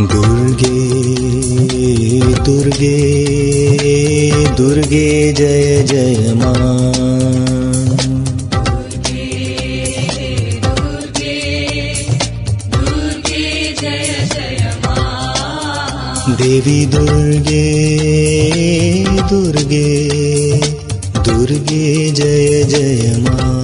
दुर्गे दुर्गे दुर्गे जय जय मा। देवी दुर्गे दुर्गे दुर्गे जय जय मा।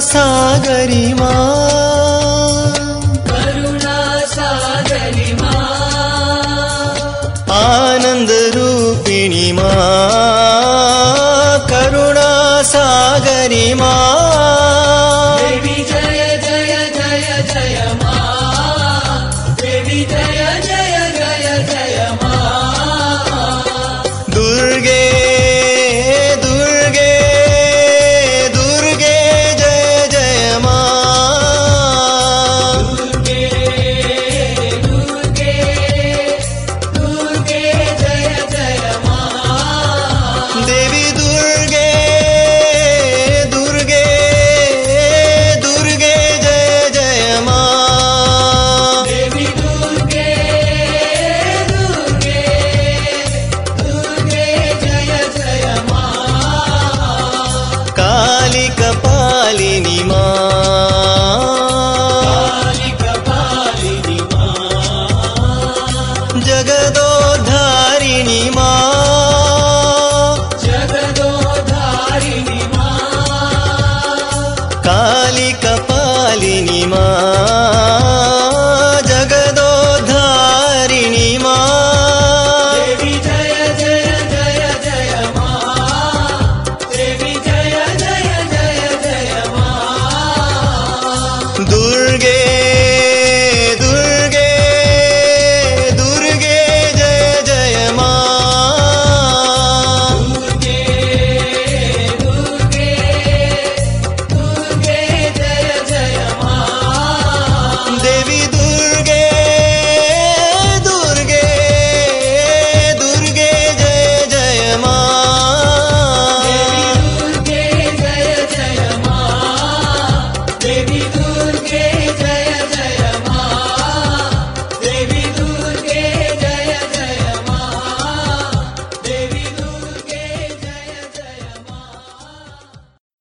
सागरीमा। सागरिमानन्दरूपिणी मा।